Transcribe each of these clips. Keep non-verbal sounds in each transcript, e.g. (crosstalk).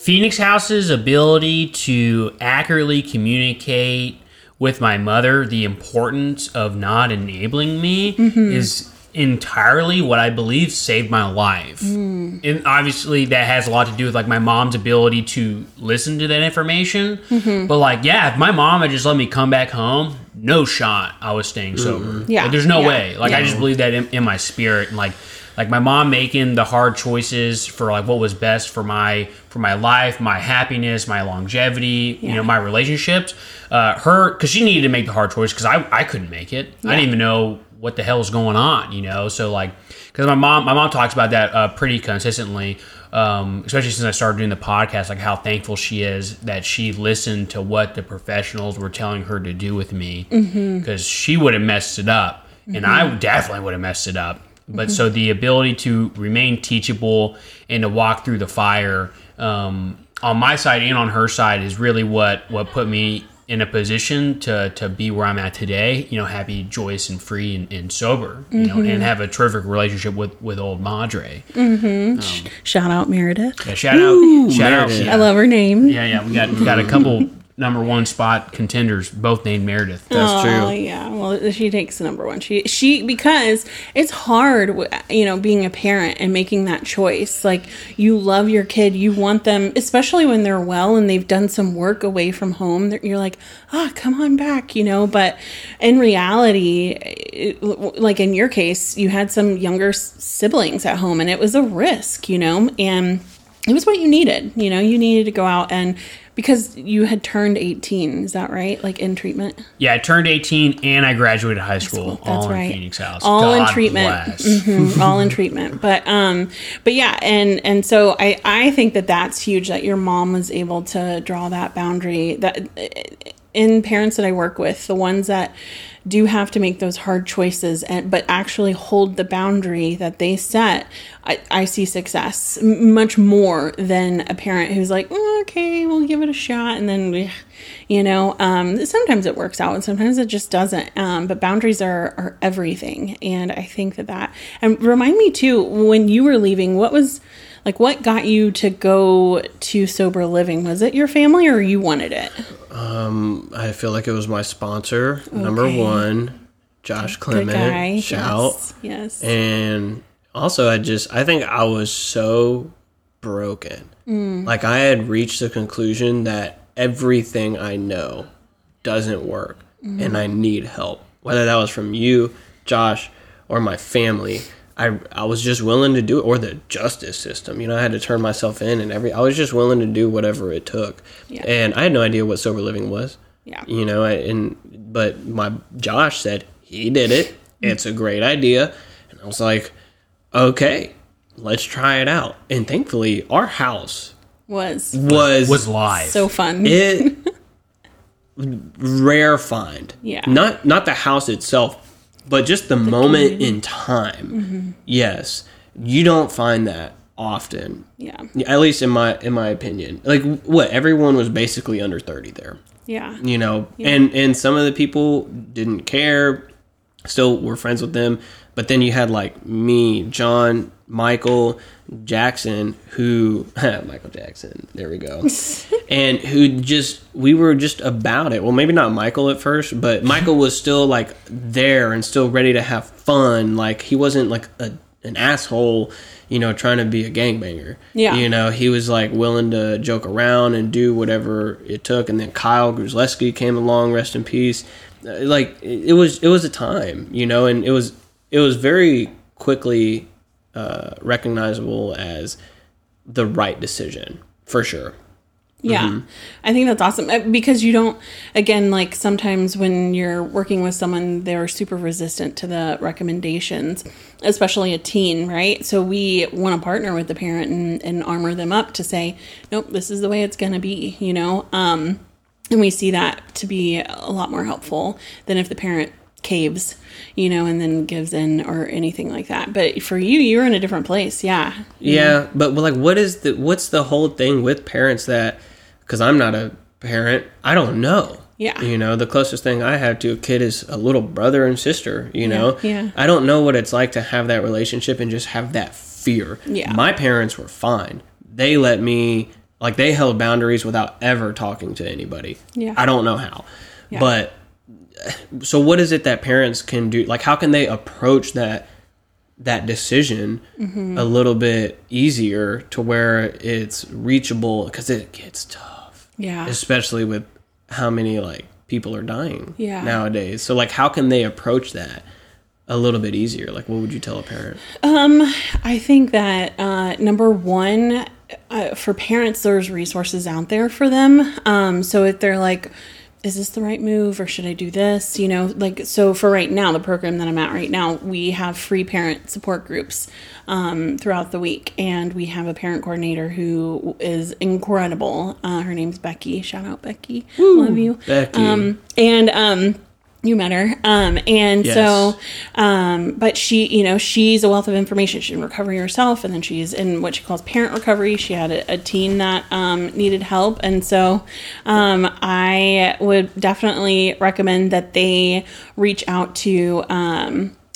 Phoenix House's ability to accurately communicate with my mother the importance of not enabling me mm-hmm. is entirely what I believe saved my life. Mm. And obviously that has a lot to do with like my mom's ability to listen to that information. Mm-hmm. But like, yeah, if my mom had just let me come back home, no shot I was staying mm-hmm. sober. Yeah, Like, there's no yeah, way. Like I just believe that in, in my spirit and like like my mom making the hard choices for like what was best for my for my life my happiness my longevity you know my relationships. Uh her because she needed to make the hard choice because i i couldn't make it. I didn't even know what the hell was going on you know? So like because my mom my mom talks about that uh, pretty consistently um, especially since I started doing the podcast, like how thankful she is that she listened to what the professionals were telling her to do with me, because she would have messed it up, and I definitely would have messed it up. But mm-hmm. so the ability to remain teachable and to walk through the fire um, on my side and on her side is really what what put me in a position to to be where I'm at today. You know, happy, joyous, and free and, and sober. You know, and mm-hmm. have a terrific relationship with with old Madre. Mm-hmm. Um, shout out Meredith. Yeah, shout out, shout Meredith. out. Yeah. I love her name. Yeah, yeah, we got we got a couple number one spot contenders, both named Meredith. That's Oh true. yeah, well she takes the number one. She she because it's hard, you know, being a parent and making that choice. Like you love your kid, you want them, especially when they're well and they've done some work away from home. they're- You're like, ah, come on back, you know. But in reality, it, like in your case, you had some younger s- siblings at home, and it was a risk, you know, and it was what you needed. You know, you needed to go out and. Because you had turned 18, is that right? Like in treatment? Yeah, I turned 18 and I graduated high school, That's all in right. Phoenix House. All in treatment. Mhm, (laughs) all in treatment but um but yeah and and so i i think that that's huge that your mom was able to draw that boundary that in parents that i work with the ones that do have to make those hard choices and but actually hold the boundary that they set i, I see success m- much more than a parent who's like "Oh, okay we'll give it a shot and then you know um, sometimes it works out and sometimes it just doesn't um, but boundaries are, are everything and i think that that and remind me too when you were leaving what was like what got you to go to sober living was it your family or you wanted it um I feel like it was my sponsor, number one, Josh good Clement. guy Shout. yes, yes. And also, I just, I think I was so broken. Mm. Like, I had reached the conclusion that everything I know doesn't work Mm-hmm. and I need help. Whether that was from you, Josh, or my family. I, I was just willing to do it, or the justice system. You know, I had to turn myself in, and every I was just willing to do whatever it took. Yeah. And I had no idea what sober living was yeah you know I- and but my josh said he did it it's a great idea and i was like okay let's try it out and thankfully our house was was Was live. so fun it (laughs) rare find Yeah. not not the house itself but just the, moment in time. Mm-hmm. Yes. You don't find that often. Yeah. At least in my in my opinion. Like what? Everyone was basically under 30 there. Yeah. You know? And and some of the people didn't care still were friends with them. But then you had like me john michael jackson who (laughs) michael jackson there we go. (laughs) And who just we were just about it. Well maybe not michael at first but michael was still like there and still ready to have fun. Like he wasn't like a, an asshole you know trying to be a gangbanger. Yeah. you know he was like willing to joke around and do whatever it took. And then kyle gruzleski came along rest in peace. Uh, like it was it was a time you know and it was it was very quickly uh, recognizable as the right decision for sure Yeah, Mm-hmm. I think that's awesome Uh, because you don't. Again, like sometimes when you're working with someone, they're super resistant to the recommendations, especially a teen, right? So we want to partner with the parent and, and armor them up to say, nope, this is the way it's going to be, you know. Um, and we see that to be a lot more helpful than if the parent caves, you know, and then gives in or anything like that. But for you, you're in a different place, yeah. Yeah, but like, what is the what's the whole thing with parents that? Because I'm not a parent, I don't know. Yeah. you know, the closest thing I have to a kid is a little brother and sister. You know, yeah. I don't know what it's like to have that relationship and just have that fear. Yeah. my parents were fine. They let me Like they held boundaries without ever talking to anybody. Yeah. I don't know how. Yeah. But so what is it that parents can do? Like how can they approach that that decision Mm-hmm. a little bit easier to where it's reachable because it gets tough Yeah. especially with how many like people are dying Yeah. nowadays so like how can they approach that a little bit easier like what would you tell a parent um I think that uh, number one, uh, for parents, there's resources out there for them. Um, so if they're like, is this the right move or should I do this? You know, like, so for right now, the program that I'm at right now, we have free parent support groups um, throughout the week. And we have a parent coordinator who is incredible. Uh, her name's Becky. Shout out, Becky. Love you. Becky. Um, and, um, you met her. Um, and Yes. so, um, but she, you know, she's a wealth of information. She's in recovery herself, and then she's in what she calls parent recovery. She had a, a teen that um, needed help, and so um, I would definitely recommend that they reach out to.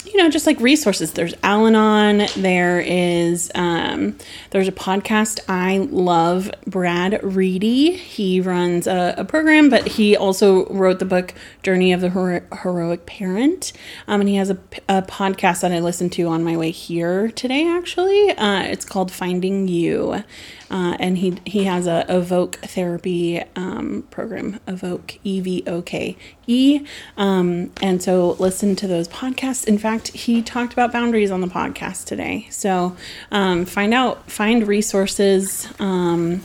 You know, just like resources. There's Al-Anon. There is um, there's a podcast I love. Brad Reedy. He runs a, a program, but he also wrote the book Journey of the Hero- Heroic Parent. Um, and he has a podcast that I listened to on my way here today. Actually, uh, it's called Finding You. Uh, and he he has a evoke therapy um, program evoke e v o k e um, and so listen to those podcasts. In fact he talked about boundaries on the podcast today. So um, find out find resources um,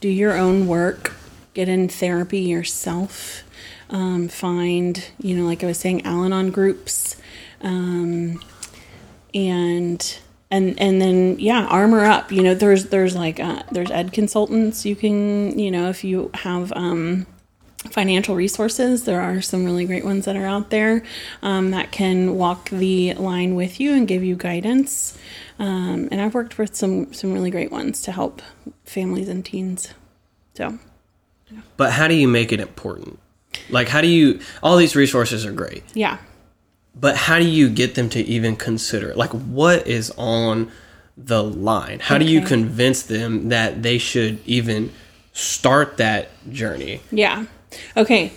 do your own work get in therapy yourself um, find you know like i was saying al-anon groups um, and and and then yeah armor up. You know there's there's like uh, there's ed consultants you can you know if you have um financial resources there are some really great ones that are out there um, that can walk the line with you and give you guidance um, and i've worked with some some really great ones to help families and teens so but how do you make it important like how do you all these resources are great yeah but how do you get them to even consider it? Like, what is on the line? How do you convince them that they should even start that journey? Yeah. Okay.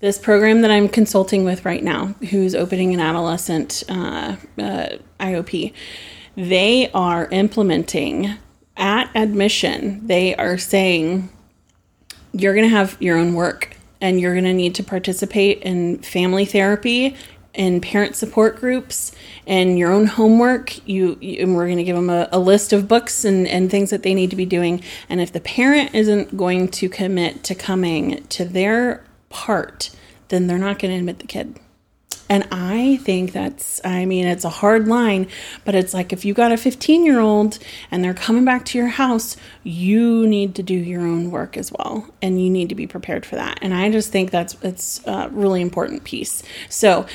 This program that I'm consulting with right now, who's opening an adolescent uh, uh, IOP, they are implementing at admission, they are saying you're going to have your own work and you're going to need to participate in family therapy in parent support groups and your own homework you, you and we're going to give them a, a list of books and, and things that they need to be doing and if the parent isn't going to commit to coming to their part then they're not going to admit the kid and I think that's, I mean, it's a hard line, but it's like if you got a 15 year old and they're coming back to your house, you need to do your own work as well. And you need to be prepared for that. And I just think that's, it's a really important piece. So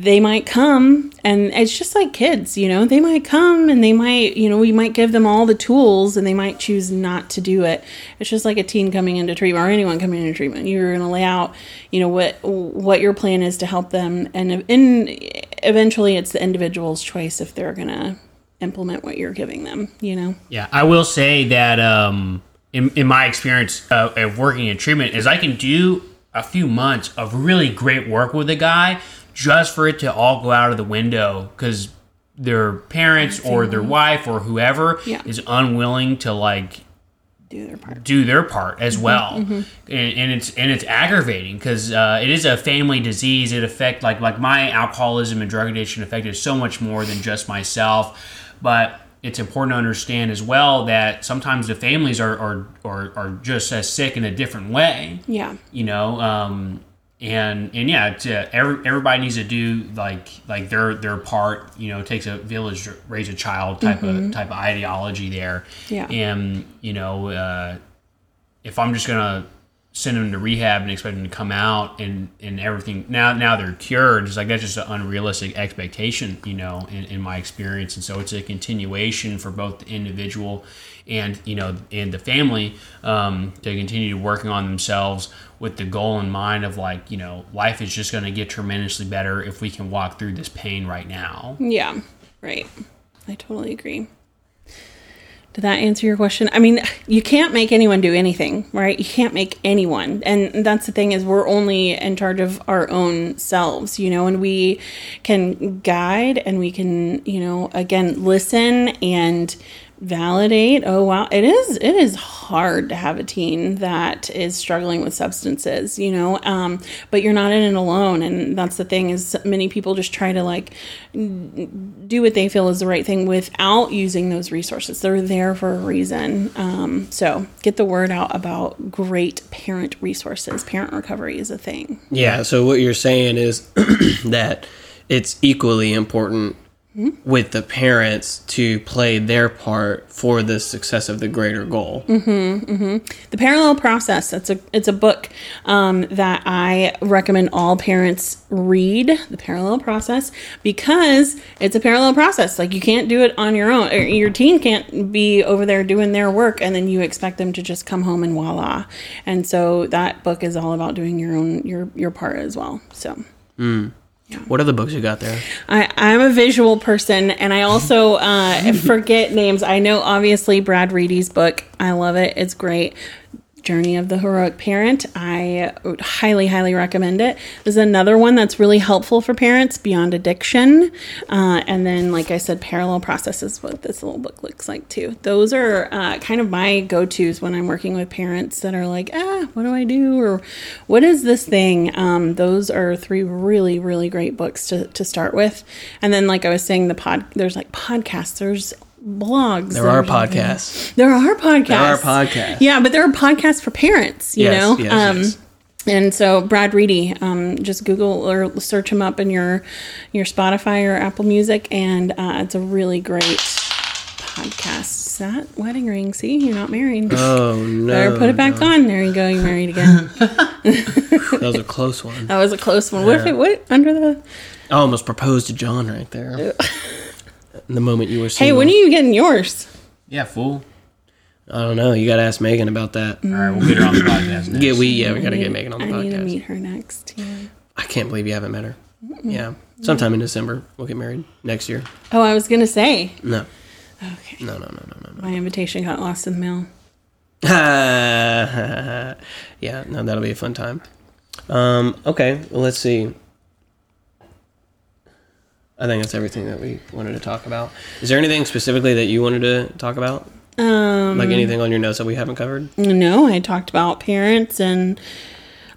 they might come and it's just like kids, you know, they might come and they might, you know, we might give them all the tools and they might choose not to do it. It's just like a teen coming into treatment or anyone coming into treatment. You're going to lay out, you know, what what your plan is to help them and in eventually it's the individual's choice if they're going to implement what you're giving them, you know. Yeah, I will say that um, in, in my experience uh, of working in treatment is I can do a few months of really great work with a guy just for it to all go out of the window because their parents or their wife or whoever Yeah. is unwilling to like Do their part. do their part as well, and, and it's and it's aggravating because uh, it is a family disease. It affect like like my alcoholism and drug addiction affected so much more than just myself, but it's important to understand as well that sometimes the families are are, are, are just as sick in a different way Yeah. you know um and and yeah it's, uh, every, everybody needs to do like like their their part you know it takes a village to raise a child type of type of ideology there Yeah. and you know uh if i'm just gonna send them to rehab and expect them to come out and and everything now now they're cured it's like that's just an unrealistic expectation you know in, in my experience and so it's a continuation for both the individual and you know and the family um, to continue working on themselves with the goal in mind of like you know life is just going to get tremendously better if we can walk through this pain right now Yeah. Right. I totally agree. Did that answer your question? I mean, you can't make anyone do anything, right? You can't make anyone. And that's the thing is we're only in charge of our own selves, you know, and we can guide and we can, you know, again, listen and validate. Oh wow. It is it is hard to have a teen that is struggling with substances you know um, but you're not in it alone. And that's the thing is many people just try to like do what they feel is the right thing without using those resources. They're there for a reason. Um, so get the word out about great parent resources. Parent recovery is a thing. Yeah. So what you're saying is (clears throat) that it's equally important with the parents to play their part for the success of the greater goal. Mm-hmm, mm-hmm. the parallel process that's a it's a book um, that i recommend all parents read the parallel process because it's a parallel process. Like you can't do it on your own your teen can't be over there doing their work and then you expect them to just come home and voila. And so that book is all about doing your own your your part as well so hmm. What other books you got there? I, I'm a visual person, and I also uh, (laughs) forget names. I know, obviously, Brad Reedy's book. I love it. It's great. Journey of the Heroic Parent. I would highly, highly recommend it. There's another one that's really helpful for parents, Beyond Addiction. Uh, and then, like I said, Parallel Process is what this little book looks like, too. Those are uh, kind of my go tos when I'm working with parents that are like, ah, what do I do? Or what is this thing? Um, those are three really, really great books to, to start with. And then, like I was saying, the pod, there's like podcasts, there's blogs. There are podcasts. There are podcasts. There are podcasts. Yeah, but there are podcasts for parents, you Yes, know? yes, um, yes. And so Brad Reedy, um, just Google or search him up in your your Spotify or Apple Music, and uh, it's a really great podcast. Is that wedding ring? See, you're not married. Oh no! Better put it back on. There you go. You're married again. (laughs) (laughs) That was a close one. that was a close one. What if it what under the? I almost proposed to John right there. (laughs) In the moment you were Hey, when are you getting yours? Yeah, fool. I don't know. You got to ask Megan about that. All right, we'll get her on the podcast. Next. Yeah, we yeah we got to get Megan on the I need to meet her next. Yeah. I can't believe you haven't met her. Yeah, sometime in December we'll get married next year. Oh, I was gonna say. No, Okay. no, no, no, no, no. My invitation got lost in the mail. no. (laughs) yeah, no, that'll be a fun time. Um, okay, well, let's see. I think that's everything that we wanted to talk about. Is there anything specifically that you wanted to talk about? Um, Like anything on your notes that we haven't covered? No, I talked about parents, and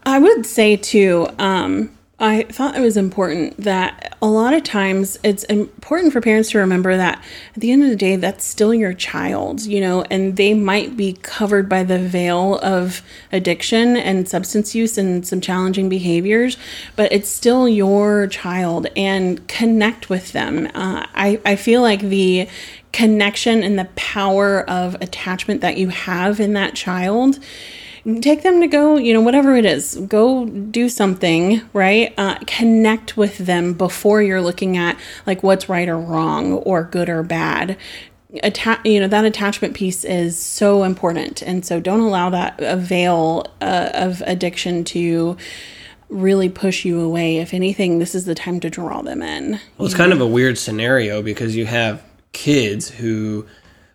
I would say too. Um, I thought it was important that a lot of times it's important for parents to remember that at the end of the day, that's still your child, you know, and they might be covered by the veil of addiction and substance use and some challenging behaviors, but it's still your child and connect with them. Uh, I, I feel like the connection and the power of attachment that you have in that child take them to go you know whatever it is go do something right? Uh, connect with them before you're looking at like what's right or wrong or good or bad. Atta- you know that attachment piece is so important. And so don't allow that a veil uh, of addiction to really push you away. If anything this is the time to draw them in. Well, it's kind of a weird scenario because you have kids who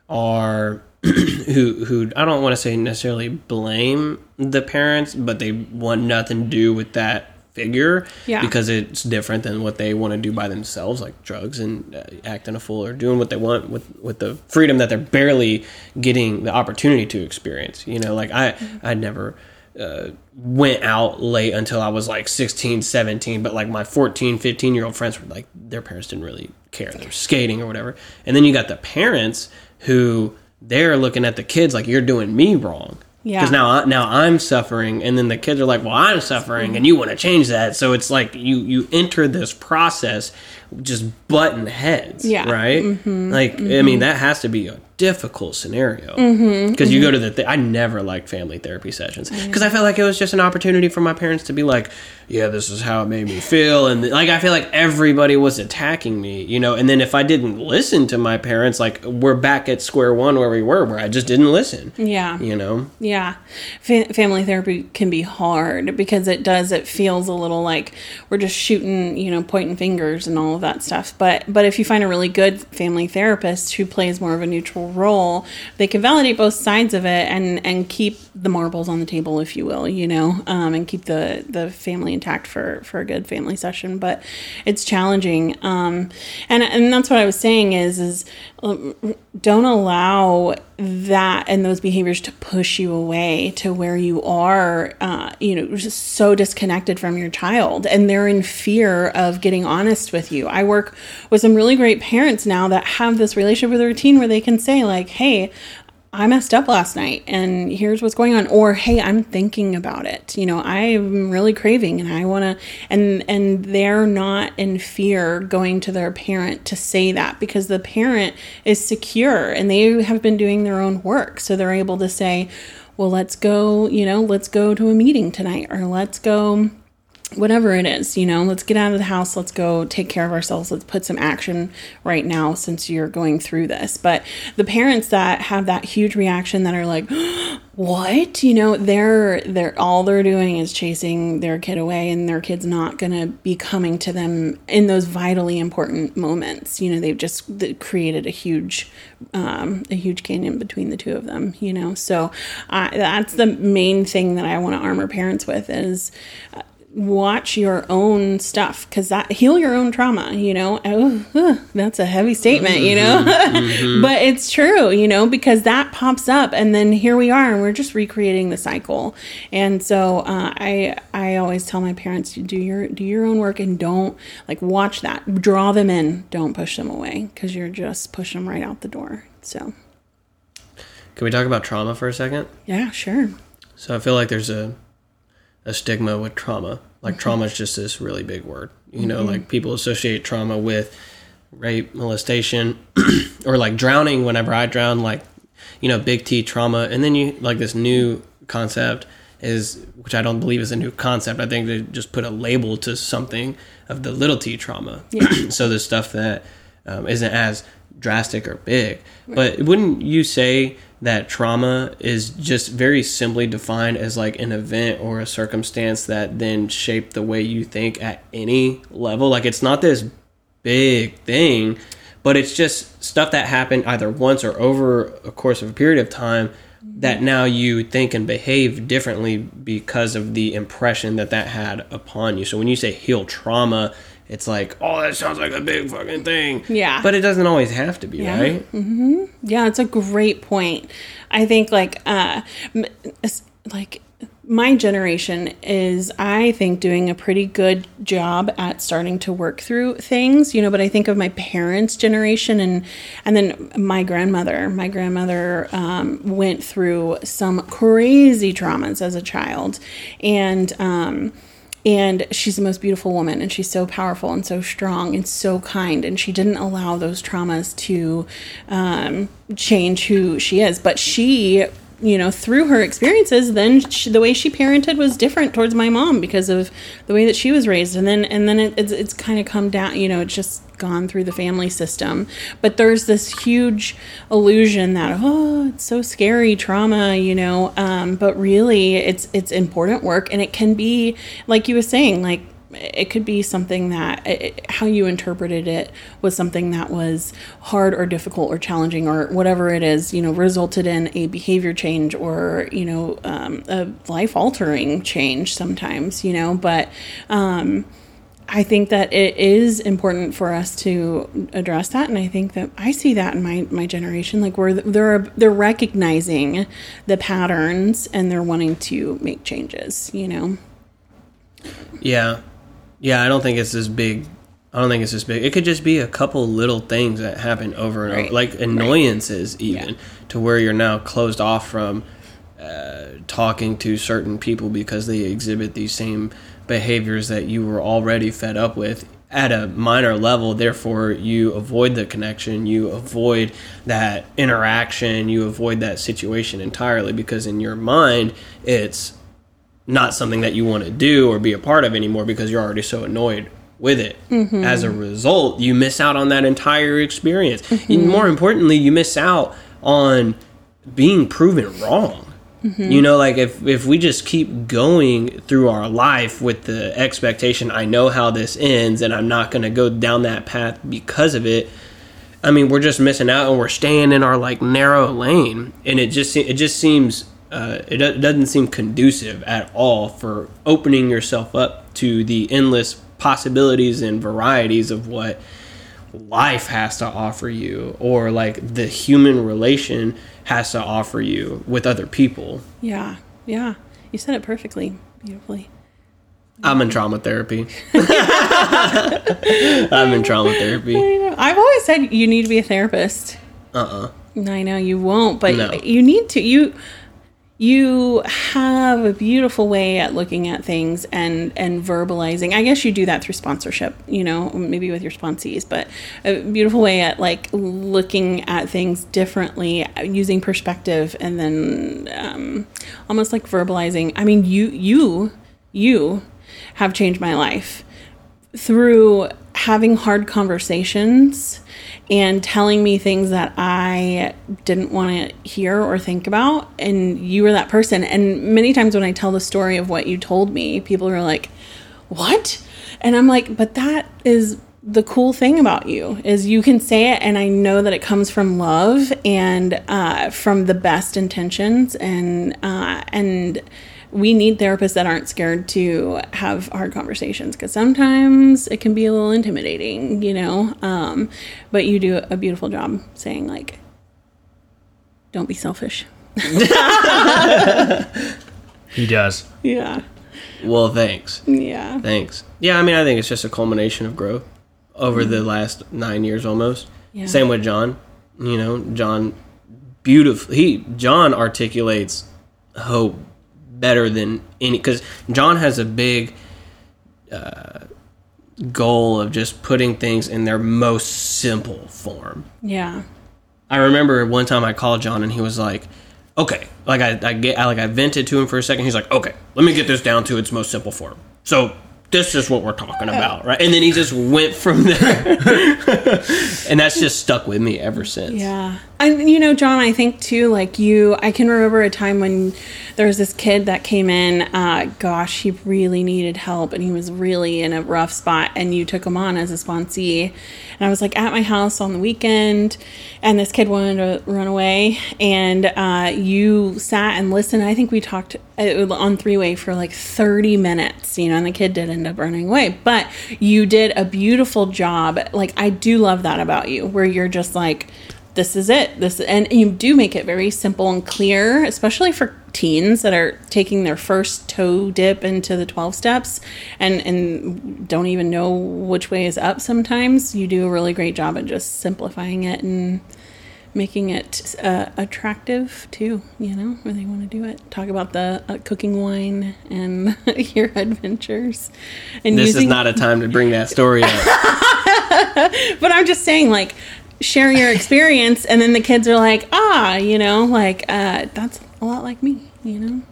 are (clears throat) who who I don't want to say necessarily blame the parents, but they want nothing to do with that figure Yeah. because it's different than what they want to do by themselves, like drugs and uh, acting a fool or doing what they want with with the freedom that they're barely getting the opportunity to experience. You know, like I I never uh, went out late until I was like 16, 17, but like my 14, 15 year old friends were like, their parents didn't really care. They were skating or whatever. And then you got the parents who they're looking at the kids like, you're doing me wrong. Yeah. Because now, now I'm suffering, and then the kids are like, "Well, I'm suffering, and you want to change that." So it's like you you enter this process just button heads, Yeah. right? Mm-hmm. Like, I mean, mm-hmm. that has to be a difficult scenario mm-hmm. because you go to the. Th- I never liked family therapy sessions because I felt like it was just an opportunity for my parents to be like, "Yeah, this is how it made me feel," and like I feel like everybody was attacking me, you know. And then if I didn't listen to my parents, like we're back at square one where we were, where I just didn't listen, yeah you know. Yeah, Fa- family therapy can be hard because it does. It feels a little like we're just shooting, you know, pointing fingers and all of that stuff. But but if you find a really good family therapist who plays more of a neutral role, they can validate both sides of it and and keep the marbles on the table, if you will, you know, um, and keep the the family intact for for a good family session. But it's challenging, um, and and that's what I was saying is is um, don't allow that and those behaviors to push you away to where you are, uh, you know, just so disconnected from your child, and they're in fear of getting honest with you. I work with some really great parents now that have this relationship with their teen where they can say like, "Hey, I messed up last night and here's what's going on. Or hey I'm thinking about it. You know I'm really craving and I want to and and they're not in fear going to their parent to say that because the parent is secure and they have been doing their own work. So they're able to say well let's go you know let's go to a meeting tonight or let's go whatever it is, you know, let's get out of the house, let's go take care of ourselves, let's put some action right now since you're going through this. But the parents that have that huge reaction that are like, (gasps) what? You know, they're they're all they're doing is chasing their kid away and their kid's not going to be coming to them in those vitally important moments. You know, they've just created a huge um, a huge canyon between the two of them, you know. So, uh, that's the main thing that I want to armor parents with is uh, watch your own stuff because that heal your own trauma you know? Oh, that's a heavy statement you know? (laughs) Mm-hmm. but it's true you know because that pops up and then here we are and we're just recreating the cycle. And so uh, i i always tell my parents to do your do your own work and don't like watch that. Draw them in. Don't push them away because you're just pushing them right out the door. So. Can we talk about trauma for a second? Yeah sure. So i feel like there's a a stigma with trauma. Like mm-hmm. trauma is just this really big word. You know, mm-hmm. like people associate trauma with rape, molestation, (clears throat) or like drowning. Whenever I drown, like you know, big T trauma, and then you like this new concept is which I don't believe is a new concept. I think they just put a label to something of the little T trauma. Yeah. (clears throat) so the stuff that um, not as drastic or big. Right. But wouldn't you say that trauma is just very simply defined as like an event or a circumstance that then shaped the way you think at any level. Like it's not this big thing, but it's just stuff that happened either once or over a course of a period of time that now you think and behave differently because of the impression that that had upon you. So when you say heal trauma, it's like, oh, that sounds like a big fucking thing. Yeah. But it doesn't always have to be, yeah. right? Mm-hmm. Yeah, it's a great point. I think like, uh, like my generation is i think doing a pretty good job at starting to work through things you know but i think of my parents generation and and then my grandmother my grandmother um, went through some crazy traumas as a child and um, and she's the most beautiful woman and she's so powerful and so strong and so kind and she didn't allow those traumas to um, change who she is. But she you know through her experiences then she, the way she parented was different towards my mom because of the way that she was raised. And then and then it, it's, it's kind of come down you know it's just gone through the family system. But there's this huge illusion that oh it's so scary trauma you know um, but really it's it's important work and it can be like you were saying like it could be something that it, how you interpreted it was something that was hard or difficult or challenging or whatever it is you know resulted in a behavior change or you know um, a life altering change sometimes you know but um, I think that it is important for us to address that, and I think that I see that in my, my generation, like where they're they're recognizing the patterns and they're wanting to make changes. You know. Yeah, yeah, I don't think it's this big. I don't think it's this big. It could just be a couple little things that happen over and right. over, like annoyances, right. even yeah. to where you're now closed off from uh, talking to certain people because they exhibit these same behaviors that you were already fed up with at a minor level. Therefore, you avoid the connection, you avoid that interaction, you avoid that situation entirely because in your mind, it's not something that you want to do or be a part of anymore because you're already so annoyed with it. Mm-hmm. As a result, you miss out on that entire experience. Mm-hmm. And more importantly, you miss out on being proven wrong. Mm-hmm. You know, like if if we just keep going through our life with the expectation I know how this ends and I'm not going to go down that path because of it, I mean, we're just missing out, and we're staying in our like narrow lane, and it just it just seems uh, it do- doesn't seem conducive at all for opening yourself up to the endless possibilities and varieties of what life has to offer you, or like the human relation has to offer you with other people. Yeah. Yeah. You said it perfectly, beautifully. I'm in trauma therapy. (laughs) (laughs) I'm in trauma therapy. I've always said you need to be a therapist. Uh uh I know you won't, but No. you need to. You you have a beautiful way at looking at things and and verbalizing. I guess you do that through sponsorship, you know, maybe with your sponsees, but a beautiful way at like looking at things differently, using perspective, and then um, almost like verbalizing. I mean, you you you have changed my life through having hard conversations and telling me things that I didn't want to hear or think about. And you were that person. And many times when I tell the story of what you told me, people are like, What? And I'm like, But that is the cool thing about you is you can say it and i know that it comes from love and uh, from the best intentions and uh, and we need therapists that aren't scared to have hard conversations because sometimes it can be a little intimidating, you know. Um, but you do a beautiful job saying like, "Don't be selfish." He does. Yeah, Well, thanks. yeah, Thanks. Yeah, I mean, I think it's just a culmination of growth over the last nine years almost. Yeah. Same with John. You know, John, beautiful. He John articulates hope better than any because John has a big uh, goal of just putting things in their most simple form. yeah, I remember one time I called John and he was like, "Okay," like I, I get, I like I vented to him for a second. He's like, "Okay, let me get this down to its most simple form." So this is what we're talking about, right? And then he just went from there, (laughs) and that's just stuck with me ever since. yeah. And you know, John, I think too, like you, I can remember a time when there was this kid that came in. Uh, gosh, he really needed help, and he was really in a rough spot. And you took him on as a sponsee. And I was like at my house on the weekend, and this kid wanted to run away, and uh, you sat and listened. I think we talked uh, on three way for like thirty minutes, you know, and the kid did end up running away. But you did a beautiful job. Like I do love that about you, where you're just like this is it this and you do make it very simple and clear especially for teens that are taking their first toe dip into the 12 steps and and don't even know which way is up sometimes you do a really great job at just simplifying it and making it uh, attractive too you know where they want to do it talk about the uh, cooking wine and (laughs) your adventures and This is not a time to bring that story up. (laughs) but I'm just saying, like, share your experience, and then the kids are like, ah, you know, like, uh, that's a lot like me, you know?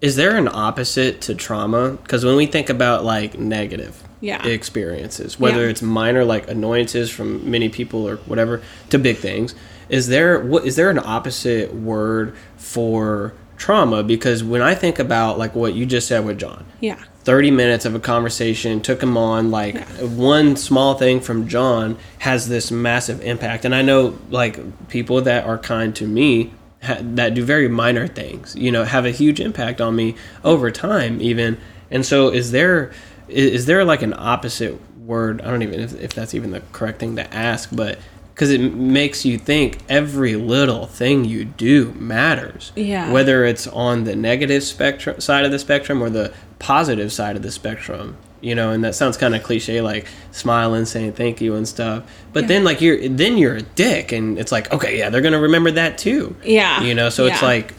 Is there an opposite to trauma? Because when we think about like negative Yeah. experiences, whether Yeah. it's minor like annoyances from many people or whatever, to big things, is there what is there an opposite word for trauma? Because when I think about like what you just said with John, Yeah. 30 minutes of a conversation took him on like Yeah. one small thing from john has this massive impact and i know like people that are kind to me ha- that do very minor things you know have a huge impact on me over time even and so is there is, is there like an opposite word i don't even if, if that's even the correct thing to ask but because it makes you think every little thing you do matters Yeah. whether it's on the negative spectrum side of the spectrum or the positive side of the spectrum you know and that sounds kind of cliche like smiling saying thank you and stuff but Yeah. then like you're then you're a dick and it's like okay yeah they're gonna remember that too Yeah. you know so it's like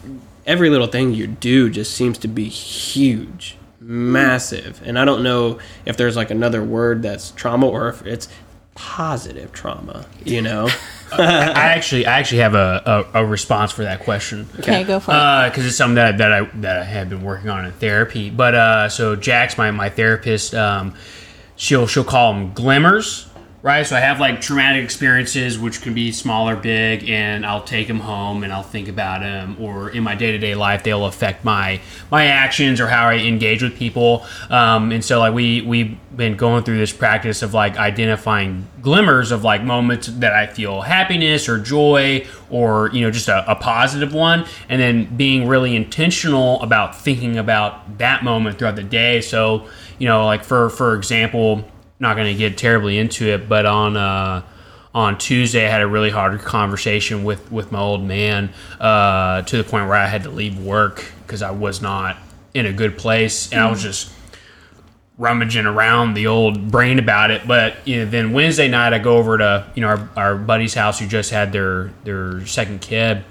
every little thing you do just seems to be huge massive and i don't know if there's like another word that's trauma or if it's positive trauma you know (laughs) I actually, I actually have a, a, a response for that question. Okay, go for it. because it's something that, that I that I have been working on in therapy. But uh, so Jax my my therapist, um, she'll she'll call them glimmers right? So I have like traumatic experiences, which can be small or big, and I'll take them home and I'll think about them. Or in my day to day life, they'll affect my my actions or how I engage with people. Um, and so like we we've been going through this practice of like identifying glimmers of like moments that I feel happiness or joy or you know just a, a positive one, and then being really intentional about thinking about that moment throughout the day. So you know like for for example not going to get terribly into it, but on uh, on Tuesday, I had a really hard conversation with with my old man uh, to the point where I had to leave work because I was not in a good place, and I was just rummaging around the old brain about it. But you know, then Wednesday night, I go over to you know our, our buddy's house who just had their their second kid,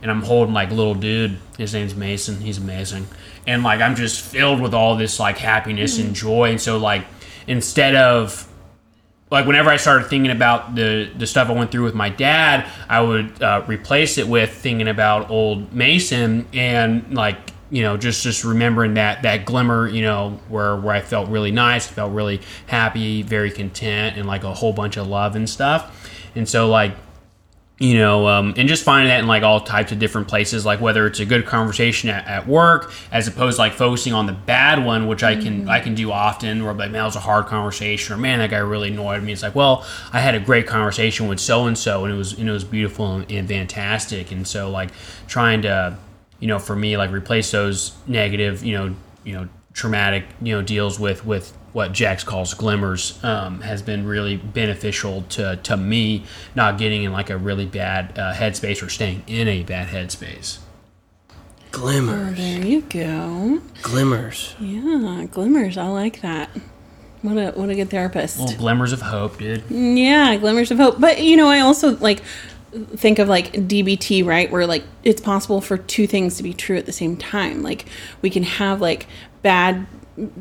and I'm holding like little dude. His name's Mason. He's amazing, and like I'm just filled with all this like happiness and joy, and so like instead of like whenever I started thinking about the the stuff I went through with my dad, I would uh, replace it with thinking about old Mason and like you know just just remembering that that glimmer you know where where I felt really nice, felt really happy, very content, and like a whole bunch of love and stuff. And so like you know, um, and just finding that in like all types of different places, like whether it's a good conversation at, at work, as opposed to like focusing on the bad one, which I can I can do often, where I'm like, man, that was a hard conversation, or man, that guy really annoyed me. It's like, well, I had a great conversation with so and so, and it was and it was beautiful and, and fantastic, and so like trying to, you know, for me, like replace those negative, you know, you know, traumatic, you know, deals with with what Jax calls glimmers um, has been really beneficial to, to me not getting in like a really bad uh, headspace or staying in a bad headspace. Glimmers. There you go. Glimmers. Yeah, glimmers. I like that. What a what a good therapist. Little glimmers of hope, dude. Yeah, glimmers of hope. But you know, I also like think of like DBT, right? Where like it's possible for two things to be true at the same time. Like we can have like bad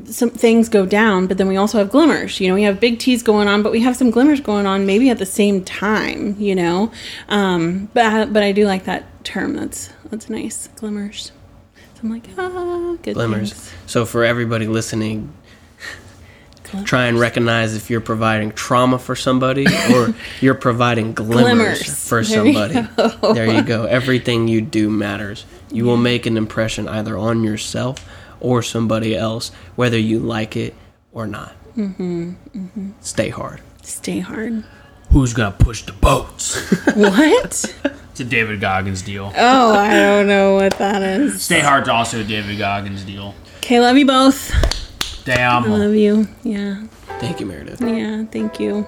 some things go down, but then we also have glimmers. You know, we have big T's going on, but we have some glimmers going on maybe at the same time. You know, um, but but I do like that term. That's that's nice. Glimmers. So I'm like ah, good Glimmers. things. So for everybody listening, Glimmers. try and recognize if you're providing trauma for somebody (laughs) or you're providing glimmers, Glimmers. for There you somebody. There you go. Everything you do matters. You will make an impression either on yourself or somebody else, whether you like it or not. Mm-hmm. Stay hard. Stay hard. Who's gonna push the boats? (laughs) (laughs) What? it's a David Goggins deal. oh, I don't know what that is. Stay hard's also a David Goggins deal. Okay, love you both. Damn. I love you. Yeah. Thank you, Meredith. Yeah. Thank you.